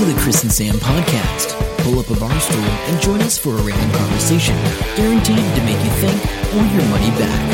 to the Chris and Sam podcast. Pull up a bar stool and join us for a random conversation, guaranteed to make you think or your money back.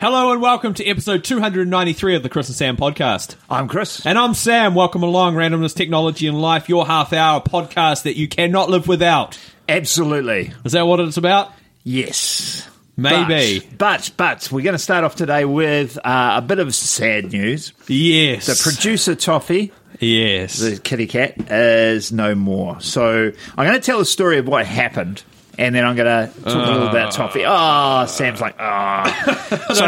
Hello and welcome to episode 293 of the Chris and Sam podcast. I'm Chris. And I'm Sam. Welcome along, Randomness, Technology, and Life, your half hour podcast that you cannot live without. Absolutely. Is that what it's about? Yes. Maybe. But, but, but we're going to start off today with uh, a bit of sad news. Yes. The producer Toffee, yes. the kitty cat, is no more. So I'm going to tell the story of what happened. And then I'm going to talk a little about Toffee. Oh, Sam's like, oh. so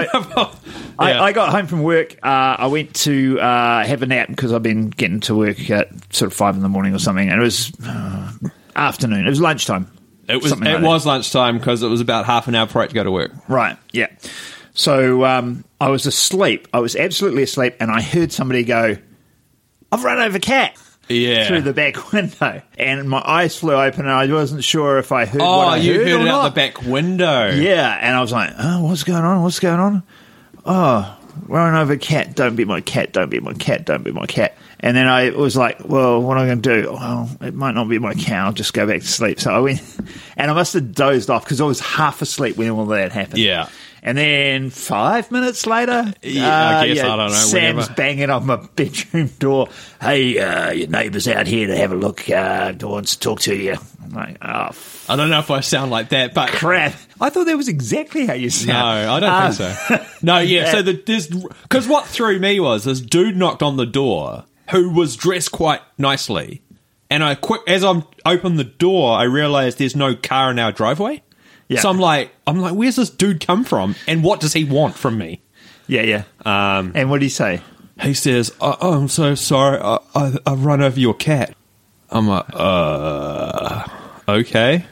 I, Yeah. I got home from work. Uh, I went to uh, have a nap because I've been getting to work at sort of five in the morning or something. And it was uh, afternoon. It was lunchtime. It was something it like was lunchtime because it was about half an hour prior to go to work. Right, yeah. So um, I was asleep. I was absolutely asleep, and I heard somebody go, I've run over cat Yeah. through the back window. And my eyes flew open, and I wasn't sure if I heard what oh, I you heard, heard it out the back window. Yeah, and I was like, oh, what's going on? What's going on? Oh, run over cat. Don't be my cat. Don't be my cat. Don't be my cat. And then I was like, well, what am I going to do? Well, it might not be my cat. I'll just go back to sleep. So I went, and I must have dozed off because I was half asleep when all that happened. Yeah. And then five minutes later, Yeah, I uh, guess, I don't know, Sam's whenever. banging on my bedroom door. Hey, uh, your neighbour's out here to have a look. Uh, wants to talk to you. I'm like, oh, f- I don't know if I sound like that, but crap. I thought that was exactly how you sound. No, I don't Uh, think so. No, yeah. So the because what threw me was this dude knocked on the door who was dressed quite nicely, and I quick as I'm open the door, I realize there's no car in our driveway. Yeah. So I'm like, I'm like, where's this dude come from, and what does he want from me? Yeah, yeah. Um, And what did he say? he says, oh, oh, I'm so sorry, I, I, I've run over your cat. I'm like, uh, okay,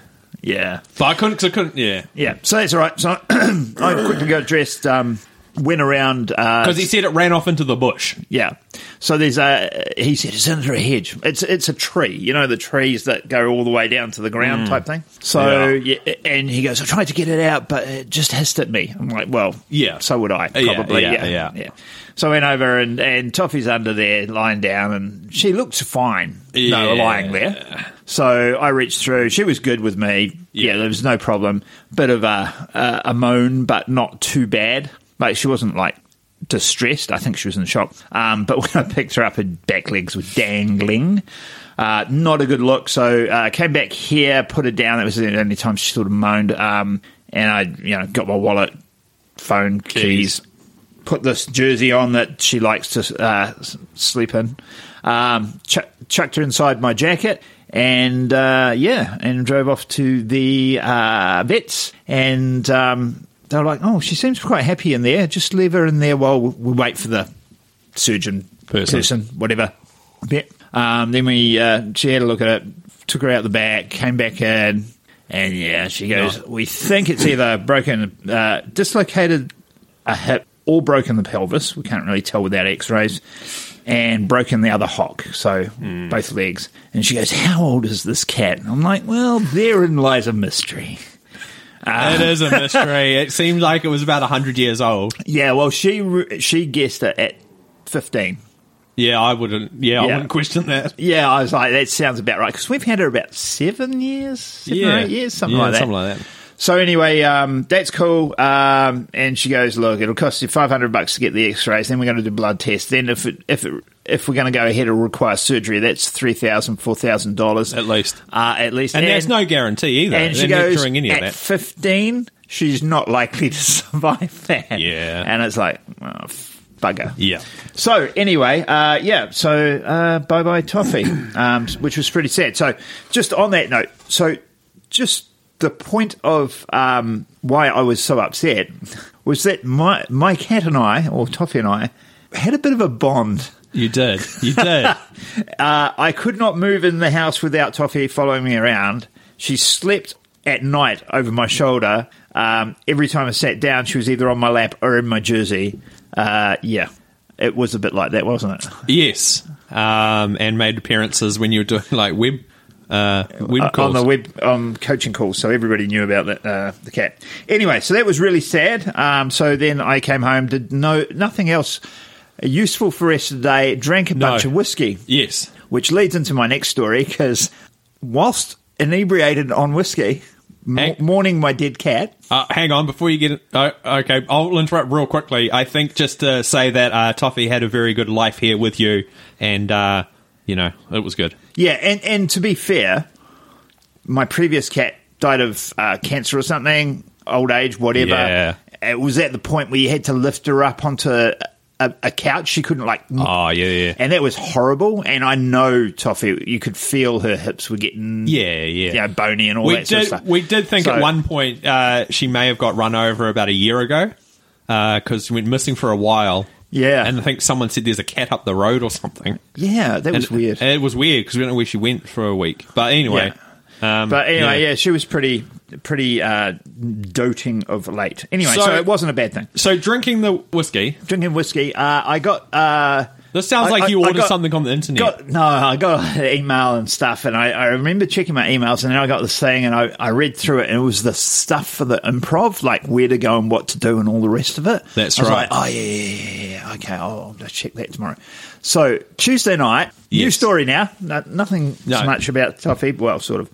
Yeah. but I couldn't, 'cause I couldn't, yeah, Yeah. So that's all right. So I quickly got dressed, um, went around. Uh, because he said it ran off into the bush. yeah. So there's a, he said, it's under a hedge. It's it's a tree. You know, the trees that go all the way down to the ground type thing. So, yeah. And he goes, I tried to get it out, but it just hissed at me. I'm like, well, Yeah. So would I, Yeah, probably. yeah, yeah. yeah. So I went over and, and Toffee's under there lying down and she looked fine. No, Yeah. lying there. So I reached through. She was good with me. Yeah, Yeah. there was no problem. Bit of a, a a moan, but not too bad. Like she wasn't like distressed. I think she was in shock. Um, but when I picked her up, her back legs were dangling. Uh, not a good look. So uh, came back here, put her down. That was the only time she sort of moaned. Um, and I, you know, got my wallet, phone, keys. Keys. Put this jersey on that she likes to uh, sleep in. Um, ch- chucked her inside my jacket, and uh, yeah, and drove off to the uh, vets. And um, they were like, "Oh, she seems quite happy in there. Just leave her in there while we wait for the surgeon Person. whatever." Vet. Um, then we uh, she had a look at it, took her out the back, came back in, and yeah, she goes, No. "We think it's either broken, uh, dislocated a hip or broken the pelvis. We can't really tell without x-rays. And broken the other hock, so both legs. And she goes, "How old is this cat?" And I'm like, "Well, therein lies a mystery." It ah. is a mystery. it seemed like it was about 100 years old. Yeah, well, she re- she guessed it at 15. Yeah, I wouldn't. Yeah, I Yeah. wouldn't question that. Yeah, I was like, that sounds about right because we've had her about seven years, seven or eight years, something Yeah, like that. Something like that. So anyway, um, that's cool. Um, and she goes, "Look, it'll cost you five hundred bucks to get the X-rays. Then we're going to do blood tests. Then if it, if it, if we're going to go ahead, it'll require surgery. That's three thousand, four thousand dollars At least. Uh, at least, And, there's no guarantee either. And she They're goes, any of at that. fifteen, she's not likely to survive that. Yeah. and it's like, oh, bugger. Yeah. So anyway, uh, yeah. So uh, bye bye toffee, um, which was pretty sad. So just on that note, so just the point of um, why I was so upset was that my my cat and I, or Toffee and I, had a bit of a bond. You did. You did. Uh, I could not move in the house without Toffee following me around. She slept at night over my shoulder. Um, every time I sat down, she was either on my lap or in my jersey. Uh, yeah, it was a bit like that, wasn't it? yes. Um, and made appearances when you were doing like web uh, uh, calls. on the web um, coaching calls, so everybody knew about the, uh, the cat. Anyway, so that was really sad. Um, so then I came home, did no nothing else useful for the rest of the day, drank a No. bunch of whiskey, yes. which leads into my next story because whilst inebriated on whiskey, m- Hey. mourning my dead cat. Uh, hang on, before you get it. Uh, okay, I'll interrupt real quickly. I think just to say that uh, Toffee had a very good life here with you, and, uh, you know, it was good. Yeah, and, and to be fair, my previous cat died of uh, cancer or something, old age, whatever. Yeah. It was at the point where you had to lift her up onto a, a couch. She couldn't like. Oh, yeah, yeah. And that was horrible. And I know Toffee, you could feel her hips were getting Yeah, yeah. you know, bony and all we that sort of stuff. We did think So- at one point uh, she may have got run over about a year ago because she went missing for a while. Yeah. and I think someone said there's a cat up the road or something. Yeah, that was And weird. It was weird because we don't know where she went for a week. But anyway, um, But anyway, yeah. she was pretty, pretty uh, doting of late. Anyway, so, So- it wasn't a bad thing. So drinking the whiskey. Drinking whiskey, uh, I got. Uh, This sounds I- like you I ordered got- something on the internet. Got, no, I got an email and stuff, and I, I remember checking my emails, and then I got this thing, and I, I read through it, and it was the stuff for the improv, like where to go and what to do, and all the rest of it. That's I was right. Like, oh yeah, yeah, yeah, yeah. Okay, I'll, I'll check that tomorrow. So Tuesday night, new story now. No, nothing No. so much about Toffee. Well, sort of.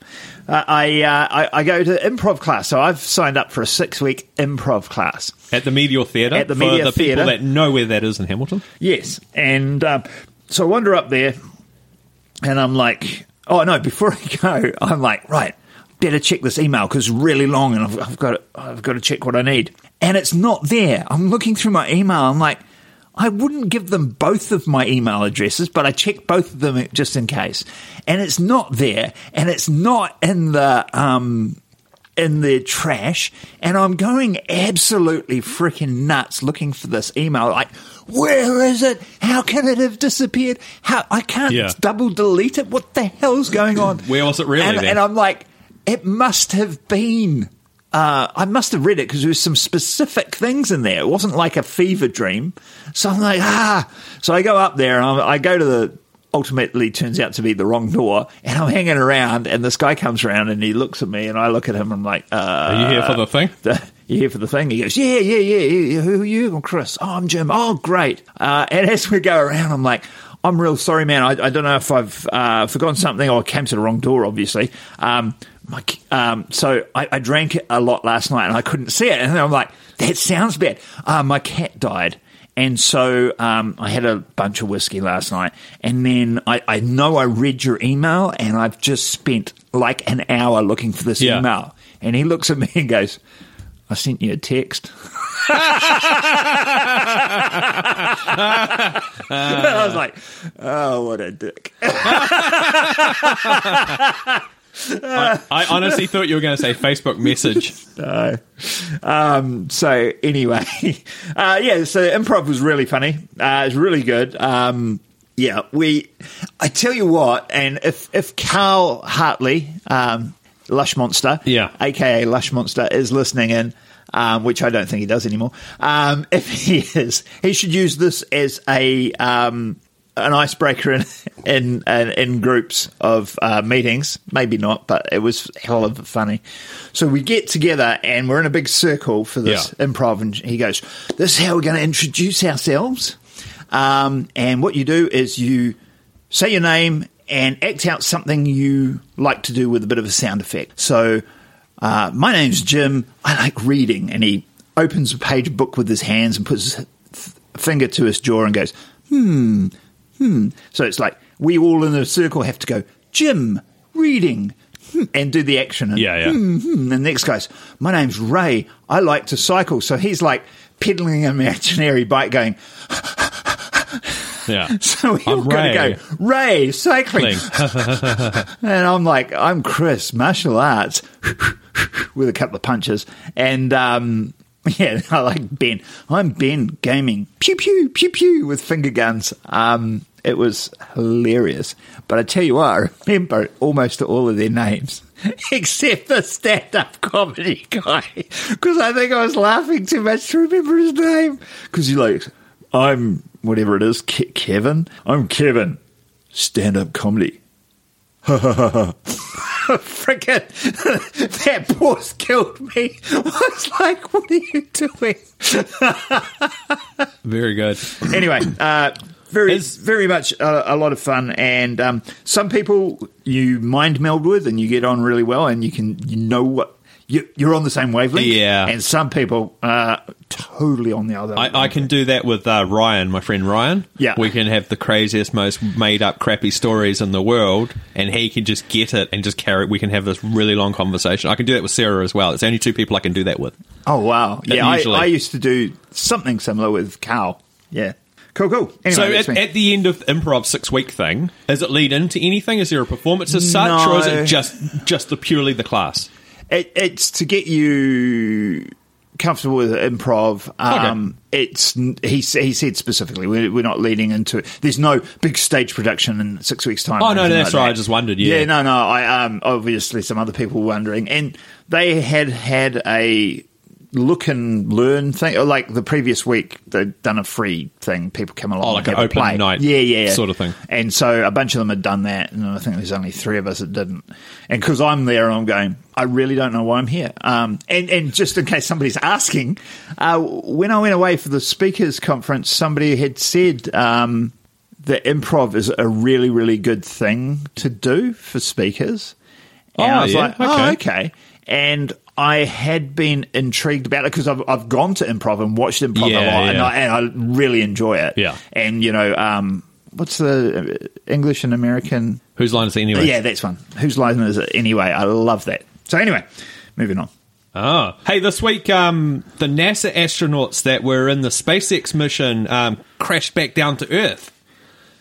Uh, I, uh, I I go to improv class, so I've signed up for a six week improv class. at the Meteor Theatre. At the for Meteor the people Theatre. that know where that is in Hamilton. Yes, and um, so I wander up there, and I'm like, oh no! Before I go, I'm like, right, better check this email because it's really long, and I've, I've got to, I've got to check what I need, and it's not there. I'm looking through my email. I'm like, I wouldn't give them both of my email addresses, but I checked both of them just in case, and it's not there, and it's not in the um, in the trash and I'm going absolutely freaking nuts looking for this email. Like, where is it? How can it have disappeared? How I can't Yeah. double delete it. What the hell's going on? Where was it really And, and I'm like, it must have been. Uh, I must have read it because there was some specific things in there. It wasn't like a fever dream. So I'm like, ah. So I go up there and I, I go to the. Ultimately, turns out to be the wrong door, and I'm hanging around, and this guy comes around and he looks at me, and I look at him. And I'm like, uh, Are you here for the thing? the, you here for the thing? He goes, yeah, yeah, yeah. yeah. Who are you? I'm Chris. Oh, I'm Jim. Oh, great. Uh, and as we go around, I'm like, I'm real sorry, man. I, I don't know if I've uh, forgotten something or came to the wrong door, obviously. Um, my, um, so I, I drank a lot last night and I couldn't see it. And I'm like, that sounds bad. Uh, my cat died. And so um, I had a bunch of whiskey last night. And then I, I know I read your email and I've just spent like an hour looking for this Yeah. email. And he looks at me and goes, I sent you a text. I was like, oh, what a dick. I honestly thought you were going to say Facebook message. No. Um, so anyway, uh, yeah, so improv was really funny. Uh, it was really good. Um, yeah, we, I tell you what, and if, if Carl Hartley, um, Lush Monster, Yeah. aka Lush Monster, is listening in, um, which I don't think he does anymore. Um, if he is, he should use this as a, um, an icebreaker in in in, in groups of uh, meetings. Maybe not, but it was hell of funny. So we get together and we're in a big circle for this Yeah. improv, and he goes, "This is how we're going to introduce ourselves." Um, and what you do is you say your name and act out something you like to do with a bit of a sound effect. So, uh, my name's Jim. I like reading, and he opens a page book with his hands and puts his th- finger to his jaw and goes, "Hmm." Hmm. So it's like we all in a circle have to go, Jim, reading, hmm, and do the action. And, Yeah, yeah. hmm, hmm. And the next guy's, my name's Ray. I like to cycle. So he's like pedaling an imaginary bike going, Yeah. so we all I'm got to Ray. go, Ray, cycling. and I'm like, I'm Chris, martial arts, with a couple of punches. And, um, yeah, I like Ben. I'm Ben, gaming, pew, pew, pew, pew, with finger guns. Um, it was hilarious. But I tell you what, I remember almost all of their names. Except the stand-up comedy guy, because I think I was laughing too much to remember his name. Because you're like, I'm whatever it is, Ke- Kevin. I'm Kevin, stand-up comedy. Frickin' that pause killed me. I was like, what are you doing? Very good. anyway, uh, very, Is- very much a, a lot of fun, and um, some people you mind meld with, and you get on really well, and you can you know what you, you're on the same wavelength. Yeah. and some people are totally on the other. I, I can do that with uh, Ryan, my friend Ryan. Yeah. We can have the craziest, most made up, crappy stories in the world, and he can just get it and just carry it. We can have this really long conversation. I can do that with Sarah as well. It's only two people I can do that with. Oh wow! Yeah, I. I used to do something similar with Cal. Yeah, cool, cool. Anyway, so at, at the end of the improv six week thing, does it lead into anything? Is there a performance as such, or is No. it just just the purely the class? It, it's to get you comfortable with improv. Um, It's he he said specifically we're, we're not leading into it. There's no big stage production in six weeks' time. Oh, no, that's like right. that. I just wondered, yeah. yeah, no, no. I um obviously some other people were wondering, and they had had a look and learn thing. Or like the previous week, they'd done a free thing. People come along, Oh, like and an open play. night yeah, yeah, yeah. sort of thing. And so a bunch of them had done that, and I think there's only three of us that didn't. And because I'm there, and I'm going, I really don't know why I'm here. Um, and, and just in case somebody's asking, uh, when I went away for the speakers conference, somebody had said um, that improv is a really, really good thing to do for speakers. And Oh, I was yeah? like, oh, Okay. okay. And I had been intrigued about it because I've, I've gone to improv and watched improv Yeah, a lot, and. I, and I really enjoy it. Yeah. And, you know, um, what's the uh, English and American? Whose line is it anyway? Yeah, that's one. Whose line is it anyway? I love that. So, anyway, moving on. Oh, hey! This week, um, the NASA astronauts that were in the SpaceX mission um, crashed back down to Earth,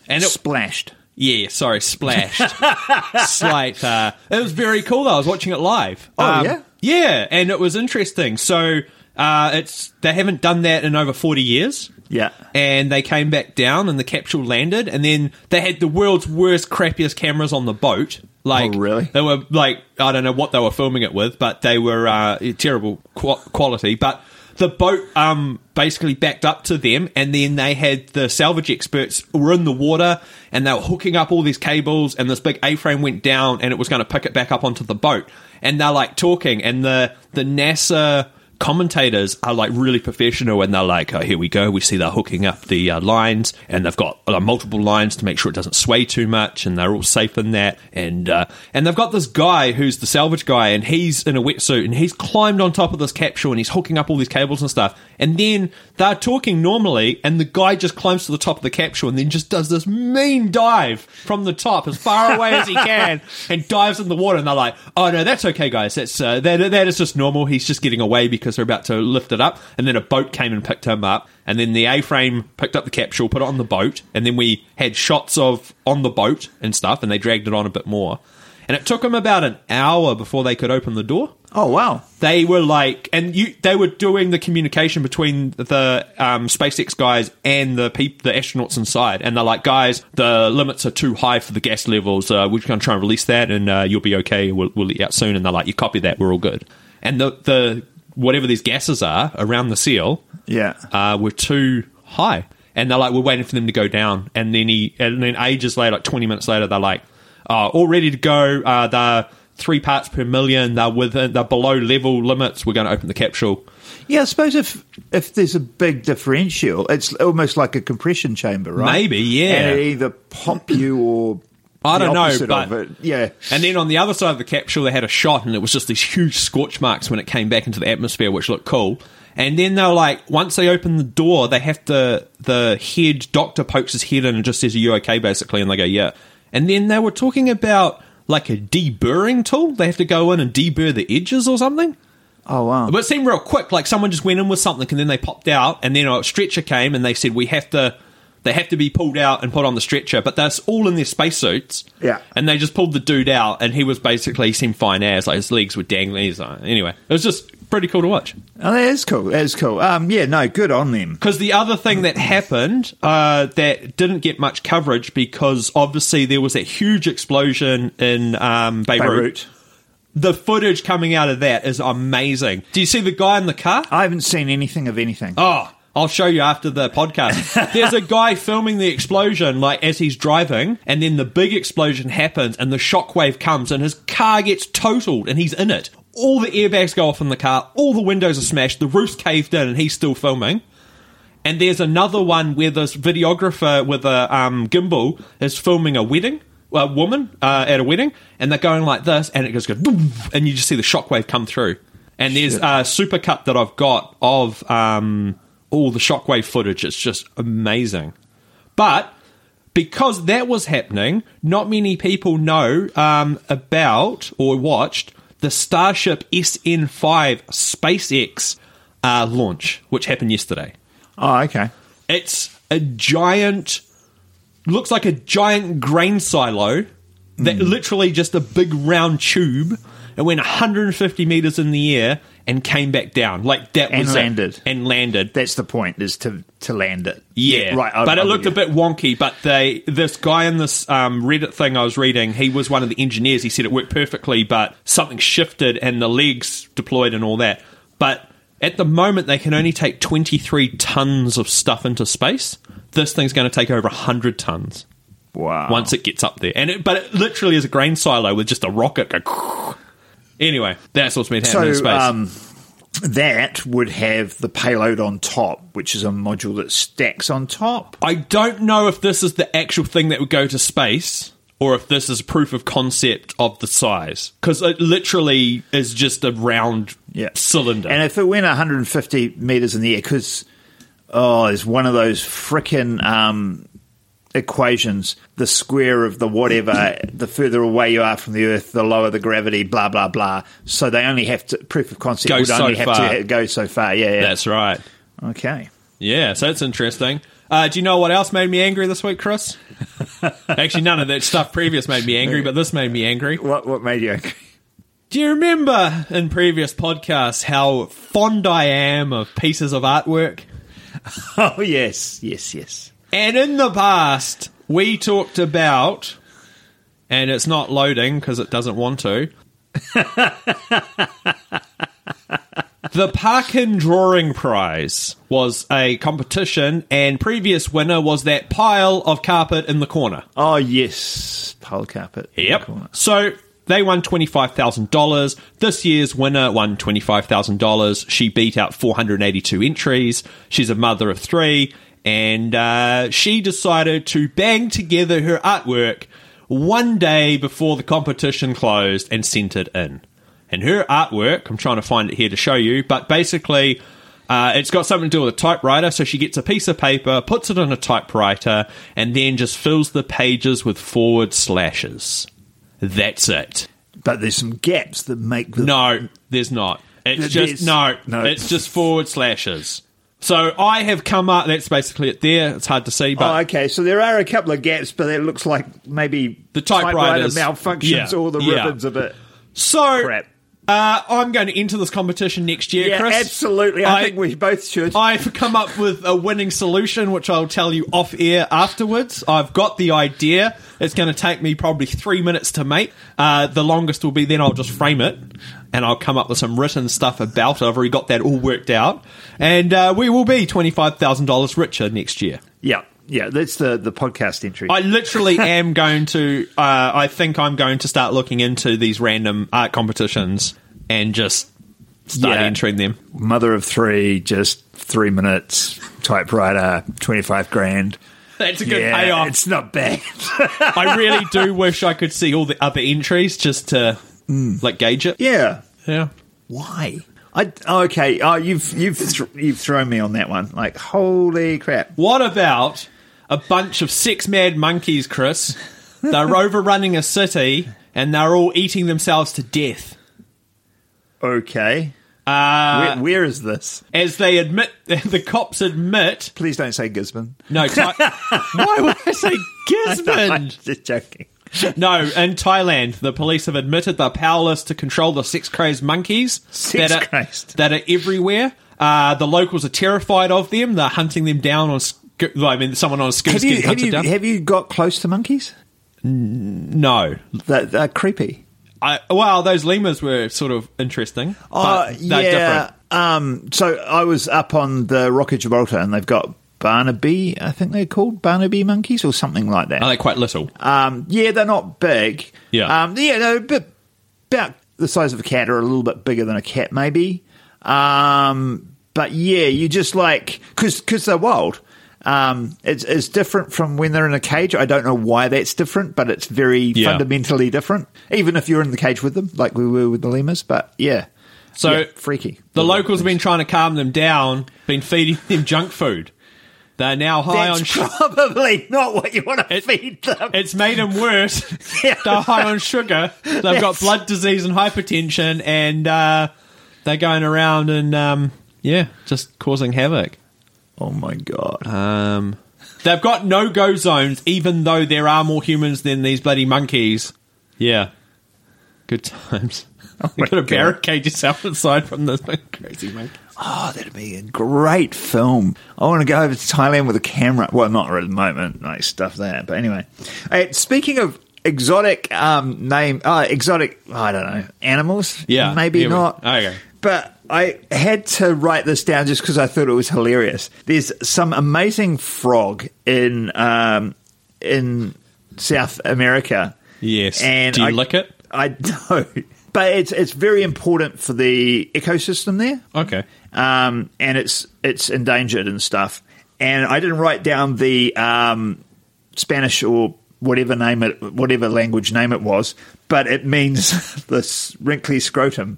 and it, Splashed. Yeah, sorry, splashed. Slight. Uh, it was very cool. though. I was watching it live. Oh, Um, yeah? yeah, and it was interesting. So uh, it's they haven't done that in over forty years. Yeah. and they came back down and the capsule landed and then they had the world's worst crappiest cameras on the boat like Oh, really? they were like i don't know what they were filming it with but they were uh, terrible qu- quality but the boat um, basically backed up to them and then they had the salvage experts were in the water and they were hooking up all these cables and this big a-frame went down and it was going to pick it back up onto the boat. And they're like talking and the the nasa commentators are like really professional and they're like, oh, here we go. We see they're hooking up the uh, lines and they've got uh, multiple lines to make sure it doesn't sway too much and they're all safe in that. And, uh, and they've got this guy who's the salvage guy and he's in a wetsuit and he's climbed on top of this capsule and he's hooking up all these cables and stuff. And then they're talking normally and the guy just climbs to the top of the capsule and then just does this mean dive from the top as far away as he can and dives in the water and they're like, oh no, that's okay guys. That's, uh, that, that is just normal. He's just getting away because they're about to lift it up. And then a boat came and picked him up. And then the A-frame picked up the capsule, put it on the boat. And then we had shots of on the boat and stuff and they dragged it on a bit more. And it took them about an hour before they could open the door Oh, wow. they were like, and you, they were doing the communication between the um, SpaceX guys and the peop, the astronauts inside, and they're like, guys, the limits are too high for the gas levels. Uh, we're going to try and release that, and uh, you'll be okay. We'll, we'll let you out soon. And they're like, you copy that, we're all good. And the the whatever these gases are around the seal, Yeah. uh, were too high. And they're like, we're waiting for them to go down. And then he, and then ages later, like 20 minutes later, they're like, oh, all ready to go. Uh, they're three parts per million. They're within, they're below level limits. We're going to open the capsule. Yeah, I suppose if if there's a big differential, it's almost like a compression chamber, right? Maybe, yeah. And it either pop you or I don't know, but it. yeah, And then on the other side of the capsule, they had a shot, and it was just these huge scorch marks when it came back into the atmosphere, which looked cool. And then they're like, once they open the door, they have to, the head doctor pokes his head in and just says, Are you okay, basically? And they go, Yeah. And then they were talking about like a deburring tool. They have to go in and deburr the edges or something. Oh wow! But it seemed real quick, like someone just went in with something and then they popped out, and then a stretcher came and they said we have to, they have to be pulled out and put on the stretcher. But that's all in their spacesuits. Yeah. And they just pulled the dude out, and he was basically he seemed fine as like his legs were dangling. He's like, anyway, it was just pretty cool to watch. Oh, that is cool. That is cool. Um, yeah, no, good on them. Because the other thing that happened uh, that didn't get much coverage because obviously there was that huge explosion in um, Beirut. Beirut. The footage coming out of that is amazing. Do you see the guy in the car? I haven't seen anything of anything. Oh, I'll show you after the podcast. There's a guy filming the explosion, like as he's driving, and then the big explosion happens, and the shockwave comes, and his car gets totaled, and he's in it. All the airbags go off in the car, all the windows are smashed, the roof's caved in, and he's still filming. And there's another one where this videographer with a um, gimbal is filming a wedding, a woman uh, at a wedding, and they're going like this, and it goes, goes and you just see the shockwave come through. And there's a supercut that I've got of um, all the shockwave footage. It's just amazing. But because that was happening, not many people know um, about or watched the Starship SN5 SpaceX uh, launch, which happened yesterday. Oh, okay. It's a giant, looks like a giant grain silo that literally just a big round tube. It went 150 meters in the air and came back down. Like that And was it. landed. And landed. That's the point, is to, to land it. Yeah, right. I'm- but it I'm looked a bit wonky. But they, this guy in this um, Reddit thing I was reading, he was one of the engineers. He said it worked perfectly, but something shifted and the legs deployed and all that. But at the moment, they can only take 23 tons of stuff into space. This thing's going to take over 100 tons Wow. once it gets up there. And it, but it literally is a grain silo with just a rocket. Go, anyway, that's what's been happening in space. um, that would have the payload on top, which is a module that stacks on top. I don't know if this is the actual thing that would go to space or if this is proof of concept of the size because it literally is just a round Yeah. cylinder. And if it went 150 meters in the air, because oh, there's one of those frickin' um, equations: the square of the whatever, the further away you are from the Earth, the lower the gravity. Blah blah blah. So they only have to proof of concept Go would so only have far. to go so far. Yeah, yeah. that's right. okay. Yeah, so it's interesting. Uh, do you know what else made me angry this week, Chris? Actually, none of that stuff previous made me angry, but this made me angry. What what made you angry? Do you remember in previous podcasts how fond I am of pieces of artwork? Oh yes, yes, yes. And in the past, we talked about, and it's not loading because it doesn't want to. the Parkin Drawing Prize was a competition, and previous winner was that pile of carpet in the corner. Oh yes, pile carpet. in the Yep. So they won $25,000. This year's winner won $25,000. She beat out 482 entries. She's a mother of three. And uh, she decided to bang together her artwork one day before the competition closed and sent it in. And her artwork, I'm trying to find it here to show you, but basically. Uh, it's got something to do with a typewriter, so she gets a piece of paper, puts it on a typewriter, and then just fills the pages with forward slashes. That's it. But there's some gaps that make the No, there's not. It's just no, no. It's just forward slashes. So I have come up. That's basically it. There, it's hard to see, but Oh, okay. So there are a couple of gaps, but it looks like maybe The typewriters- malfunctions yeah, or the yeah. ribbons a bit so crap. Uh, I'm going to enter this competition next year, Yeah, Chris. absolutely. I, think we both should. I've come up with a winning solution, which I'll tell you off air afterwards. I've got the idea. It's going to take me probably three minutes to make. Uh, the longest will be then I'll just frame it and I'll come up with some written stuff about it. I've already got that all worked out. And uh, we will be $25,000 richer next year. yeah, yeah. That's the the podcast entry. I literally am going to. Uh, I think I'm going to start looking into these random art competitions and just start Yeah. entering them. Mother of three, just three minutes. Typewriter, twenty five grand. That's a good yeah, payoff. it's not bad. I really do wish I could see all the other entries just to like gauge it. yeah. Yeah. Why? I oh, okay. Oh, you've you've th- you've thrown me on that one. Like holy crap. What about a bunch of six mad monkeys, Chris? They're overrunning a city and they're all eating themselves to death. Okay. Uh, where, where is this? as they admit, the cops admit. Please don't say Gisborne. No, why would I say I'm Gisborne? just joking. No, in Thailand, the police have admitted they're powerless to control the sex crazed monkeys Sex that are, that are everywhere. Uh, the locals are terrified of them. They're hunting them down on. I mean, someone on a scooter Have you have you, down. have you got close to monkeys? no, That they're creepy. I, well, those lemurs were sort of interesting. Oh yeah. different. um, so I was up on the Rock of Gibraltar, and they've got Barnaby. I think they're called Barnaby monkeys or something like that. Are they quite little? Um, yeah, they're not big. Yeah. um, yeah, they're a bit about the size of a cat, or a little bit bigger than a cat, maybe. Um, but yeah, you just like because because they're wild. Um, it's, it's different from when they're in a cage. I don't know why that's different, but it's very Yeah. fundamentally different. Even if you're in the cage with them, like we were with the lemurs. But yeah, So Yeah, freaky. The locals have been trying to calm them down, been feeding them junk food. They're now high on sugar. probably not what you want to It- feed them. It's made them worse. Yeah. They're high on sugar. They've got blood disease and hypertension, and uh, they're going around and um, yeah, just causing havoc. Oh my god! Um, they've got no go zones, even though there are more humans than these bloody monkeys. Yeah, good times. Oh you my got to barricade yourself inside from the crazy monkey. Oh, that'd be a great film. I want to go over to Thailand with a camera. Well, not at the moment, like stuff that. But anyway, Hey, speaking of exotic um, name, uh, exotic, I don't know, animals. Yeah, maybe here we- not. okay. But I had to write this down just because I thought it was hilarious. There's some amazing frog in um, in South America. Yes. And Do you I- lick it? I don't. But it's it's very important for the ecosystem there Okay. um, and it's it's endangered and stuff. And I didn't write down the um, Spanish or whatever name it, whatever language name it was, but it means this wrinkly scrotum.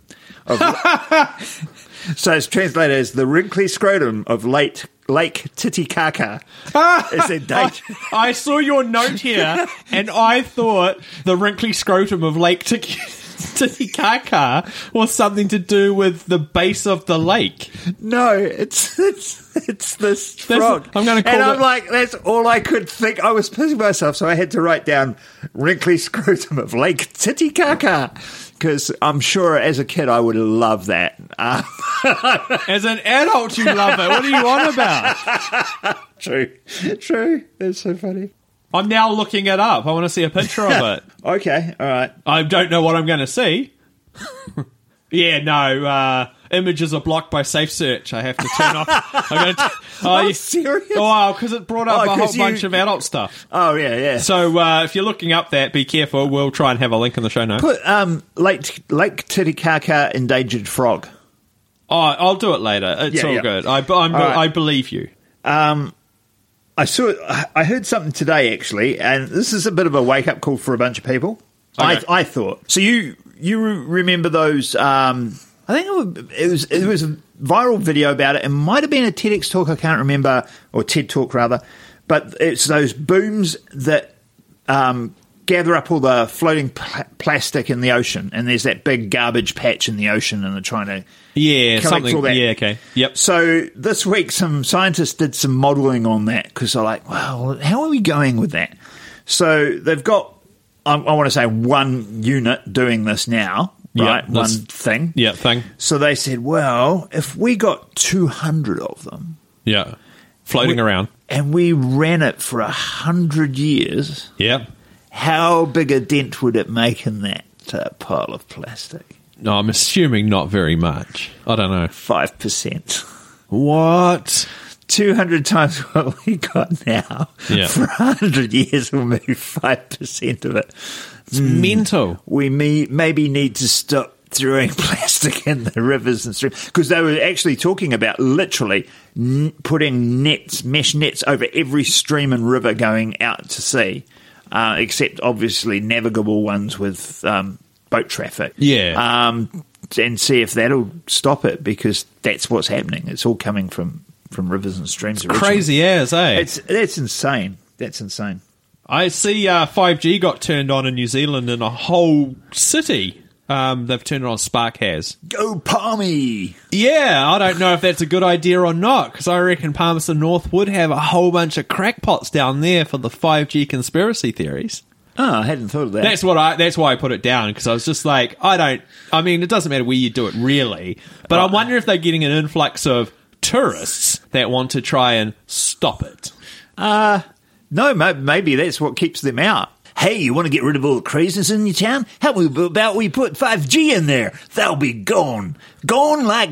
Of, so it's translated as the wrinkly scrotum of late Lake Titicaca. it's endangered. I saw your note here, and I thought the wrinkly scrotum of Lake Titicaca was something to do with the base of the lake. No, it's it's it's this That's- frog. I'm gonna call and I'm it- like, that's all I could think. I was pissing myself, so I had to write down wrinkly scrotum of Lake Titicaca because I'm sure as a kid I would love that. Um, As an adult, you love it. What are you on about? true, true. That's so funny. I'm now looking it up. I want to see a picture of it. Okay, all right. I don't know what I'm going to see. yeah, no. Uh, images are blocked by Safe Search. I have to turn off. I'm going to. Oh, Oh, you- serious? Oh, wow, because it brought up Oh, a whole you- bunch of adult stuff. Oh yeah, yeah. So uh, if you're looking up that, be careful. We'll try and have a link in the show notes. Put um, Lake Lake Titicaca endangered frog. Oh, I'll do it later. It's Yeah, all yeah. good. I, I'm, All right. I believe you. Um, I saw. I heard something today actually, and this is a bit of a wake up call for a bunch of people. Okay. I, I thought. So you you remember those? Um, I think it was, it was a viral video about it. It might have been a TEDx talk. I can't remember, or TED talk rather. But it's those booms that um, gather up all the floating pl- plastic in the ocean, and there's that big garbage patch in the ocean, and they're trying to Yeah, something. all that. Yeah, okay. Yep. so this week, some scientists did some modelling on that because they're like, well, how are we going with that? So they've got, I, I want to say, one unit doing this now, Yeah, right? one thing. Yeah, thing. So they said, well, if we got 200 of them Yeah. Floating We- around. and we ran it for a hundred years, Yeah. how big a dent would it make in that uh, pile of plastic? No, I'm assuming not very much. I don't know. 5%. What? 200 times what we got now. Yeah. For 100 years, we'll move 5% of it. It's mental. We may, maybe need to stop throwing plastic in the rivers and streams because they were actually talking about literally n- putting nets, mesh nets over every stream and river going out to sea, uh, except obviously navigable ones with um, boat traffic. Yeah. Um, and see if that'll stop it because that's what's happening. It's all coming from, from rivers and streams. Crazy as, eh? It's that's insane. That's insane. I see uh, 5G got turned on in New Zealand in a whole city. Um, they've turned it on, Spark has. Go Palmy! Yeah, I don't know if that's a good idea or not, because I reckon Palmerston North would have a whole bunch of crackpots down there for the 5G conspiracy theories. Oh, I hadn't thought of that. That's what I. That's why I put it down because I was just like, I don't. I mean, it doesn't matter where you do it, really. But I wonder if they're getting an influx of tourists that want to try and stop it. Uh, no, maybe that's what keeps them out. Hey, you want to get rid of all the craziness in your town? How about we put 5G in there? They'll be gone. Gone like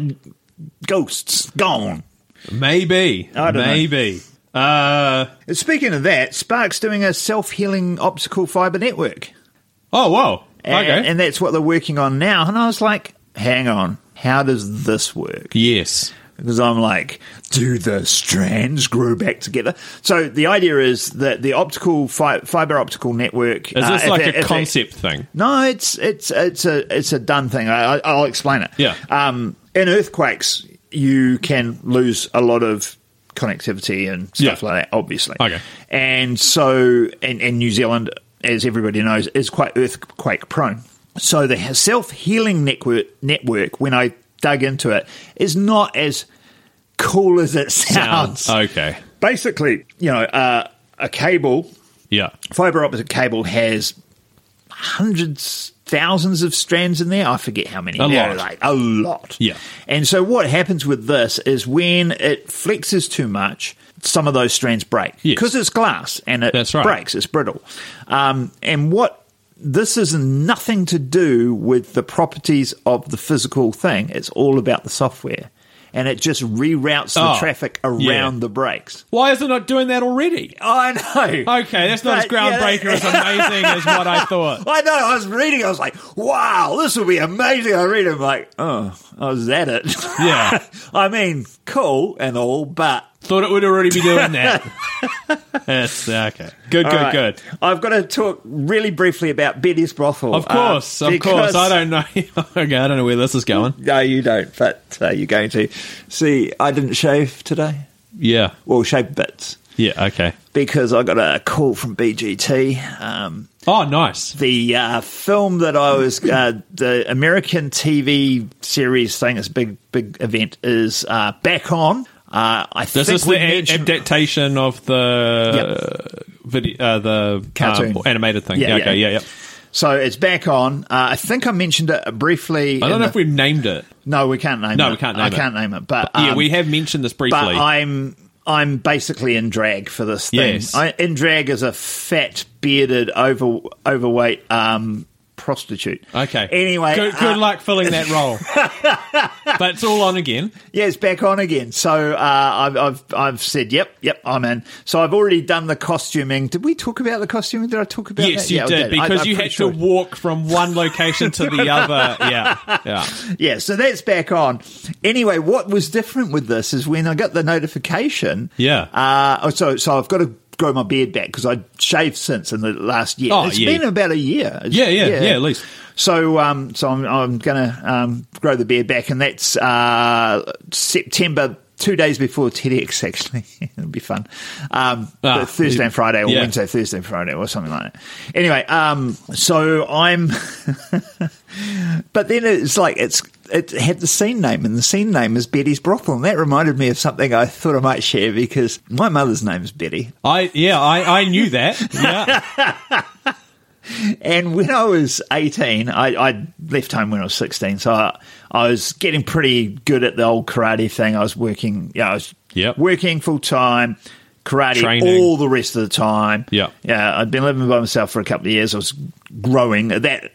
ghosts gone. Maybe. I don't know. Maybe. Uh, Speaking of that, Spark's doing a self healing optical fiber network. oh. And, Okay. and that's what they're working on now. And I was like, hang on, how does this work? yes. Because I'm like, do the strands grow back together? So the idea is that the optical fi- fiber optical network Is uh, this if like it- a if it- concept thing? no, it's it's it's a it's a done thing. I, I- I'll explain it. Yeah. Um, in earthquakes, you can lose a lot of connectivity and stuff Yeah. like that. Obviously. Okay. And so, and, and New Zealand, as everybody knows, is quite earthquake prone. So the self healing network network, when I dug into it, it, is not as cool as it sounds. Okay. Basically, you know, uh, a cable Yeah. fiber optic cable has hundreds, thousands of strands in there. I forget how many. A lot. like a lot. Yeah. And so what happens with this is when it flexes too much, some of those strands break Yes. because it's glass and it right. breaks. It's brittle. Um, and what this is nothing to do with the properties of the physical thing. It's all about the software. And it just reroutes the Oh, traffic around yeah. the breaks. Why is it not doing that already? I know. Okay, that's not as But, yeah, groundbreaking or as amazing as what I thought. I know. I was reading. I was like, "Wow, this will be amazing." I read it. I'm like, "Oh, oh, is that it?" Yeah. I mean, cool and all, but Thought it would already be doing that. Yes, okay. Good, All good, right. good. I've got to talk really briefly about Betty's brothel. Of course, uh, of course. I don't know. okay, I don't know where this is going. No, you don't. But uh, you're going to see. I didn't shave today. Yeah. Well, shave bits Yeah, okay. because I got a call from BGT. Um, Oh, nice. the uh, film that I was uh, the American TV series thing, this big big event is uh, back on. Uh, I This is the mentioned- adaptation of the video, uh, the Cartoon. um, animated thing. Yeah, Yeah, okay, yeah. yeah, yeah. so it's back on. Uh, I think I mentioned it briefly. I don't know the- if we've named it. No, we can't name it. No, we can't name I it. can't name it. But, yeah, um, we have mentioned this briefly. But I'm I'm basically in drag for this thing. Yes. I, in drag is a fat, bearded, over overweight um, prostitute. okay. Anyway, good, good uh, luck filling that role. but it's all on again. Yeah, it's back on again. So uh, I've, I've I've said, yep, yep, I'm in. So I've already done the costuming. Did we talk about the costuming? Did I talk about Yes, that? you Yeah, did I- because I'm you had sure. to walk from one location to the other. Yeah, yeah. Yeah, so that's back on. Anyway, what was different with this is when I got the notification. Yeah. Uh, oh, so so I've got to grow my beard back because I shaved since in the last year. Oh, It's yeah. been about a year. It's- Yeah, yeah, yeah, at least. So um, so I'm I'm gonna um grow the beard back, and that's uh September. Two days before TEDx, actually, it'll be fun. Um, Ah, Thursday and Friday, or yeah. Wednesday, Thursday, and Friday, or something like that. Anyway, um, so I'm but then it's like it's it had the scene name, and the scene name is Betty's Brothel, and that reminded me of something I thought I might share because my mother's name is Betty, I yeah, I, I knew that. Yeah. and when I was eighteen, I, I left home when I was sixteen, so I, I was getting pretty good at the old karate thing. I was working, yeah, I was Yep. working full time. Karate Training. all the rest of the time. Yeah. yeah. I'd been living by myself for a couple of years. I was growing. at That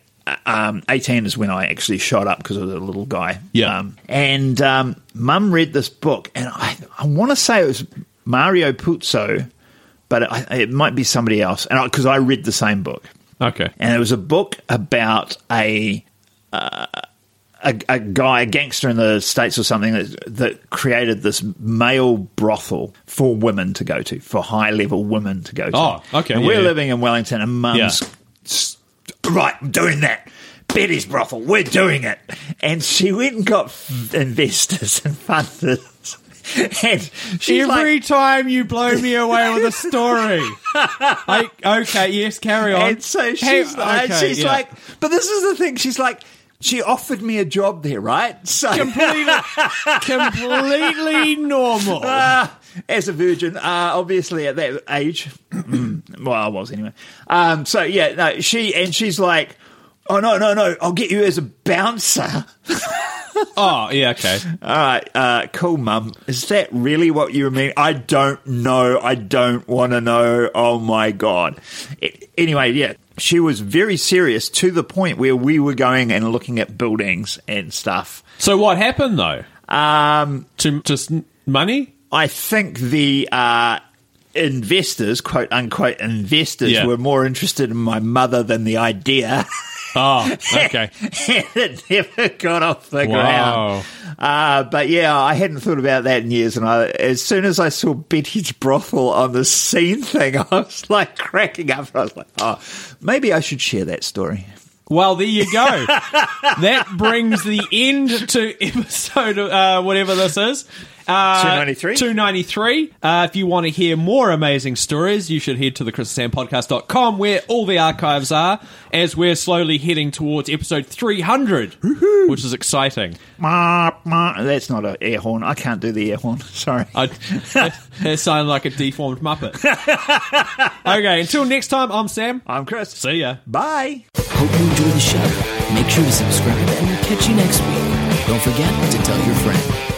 um, eighteen is when I actually shot up because I was a little guy. Yeah. Um, and um, Mum read this book, and I I want to say it was Mario Puzo, but it, it might be somebody else. And because I, read the same book, Okay. and it was a book about a. Uh, a, a guy, a gangster in the states or something that, that created this male brothel for women to go to, for high level women to go to. Oh, okay, And yeah, we're yeah. living in Wellington, and Mum's Yeah. Right. I'm doing that. Betty's brothel. We're doing it. And she went and got investors and funders. And Every like, time you blow me away with a story. I, okay, yes, carry on. And so she's, Hey, like, okay, she's yeah. like, but this is the thing. She's like, she offered me a job there, right? So completely, completely normal. Ah, as a virgin, uh, obviously at that age, well, I was anyway. Um, so yeah, no, she and she's like, oh no, no, no, I'll get you as a bouncer. Oh, yeah, okay. All right, uh, cool, mum. Is that really what you mean? I don't know. I don't want to know. Oh my god. It, anyway, yeah, she was very serious to the point where we were going and looking at buildings and stuff. So what happened though? Um, To just money? I think the uh, investors, quote unquote investors, Yeah. were more interested in my mother than the idea. Oh, okay. it never got off the Wow. ground. Uh, but yeah, I hadn't thought about that in years. And I, as soon as I saw Betty's brothel on the scene thing, I was like cracking up. I was like, oh, maybe I should share that story. Well, there you go. that brings the end to episode uh, whatever this is. Uh, 293? 293. Uh, if you want to hear more amazing stories, you should head to the chrisandsampodcast.com where all the archives are as we're slowly heading towards episode 300, which is exciting. Ma, ma. That's not an air horn. I can't do the air horn. Sorry. I, that sounded like a deformed Muppet. okay, until next time, I'm Sam. I'm Chris. See ya. Bye. Hope you enjoy the show. Make sure to subscribe and we'll catch you next week. Don't forget to tell your friend.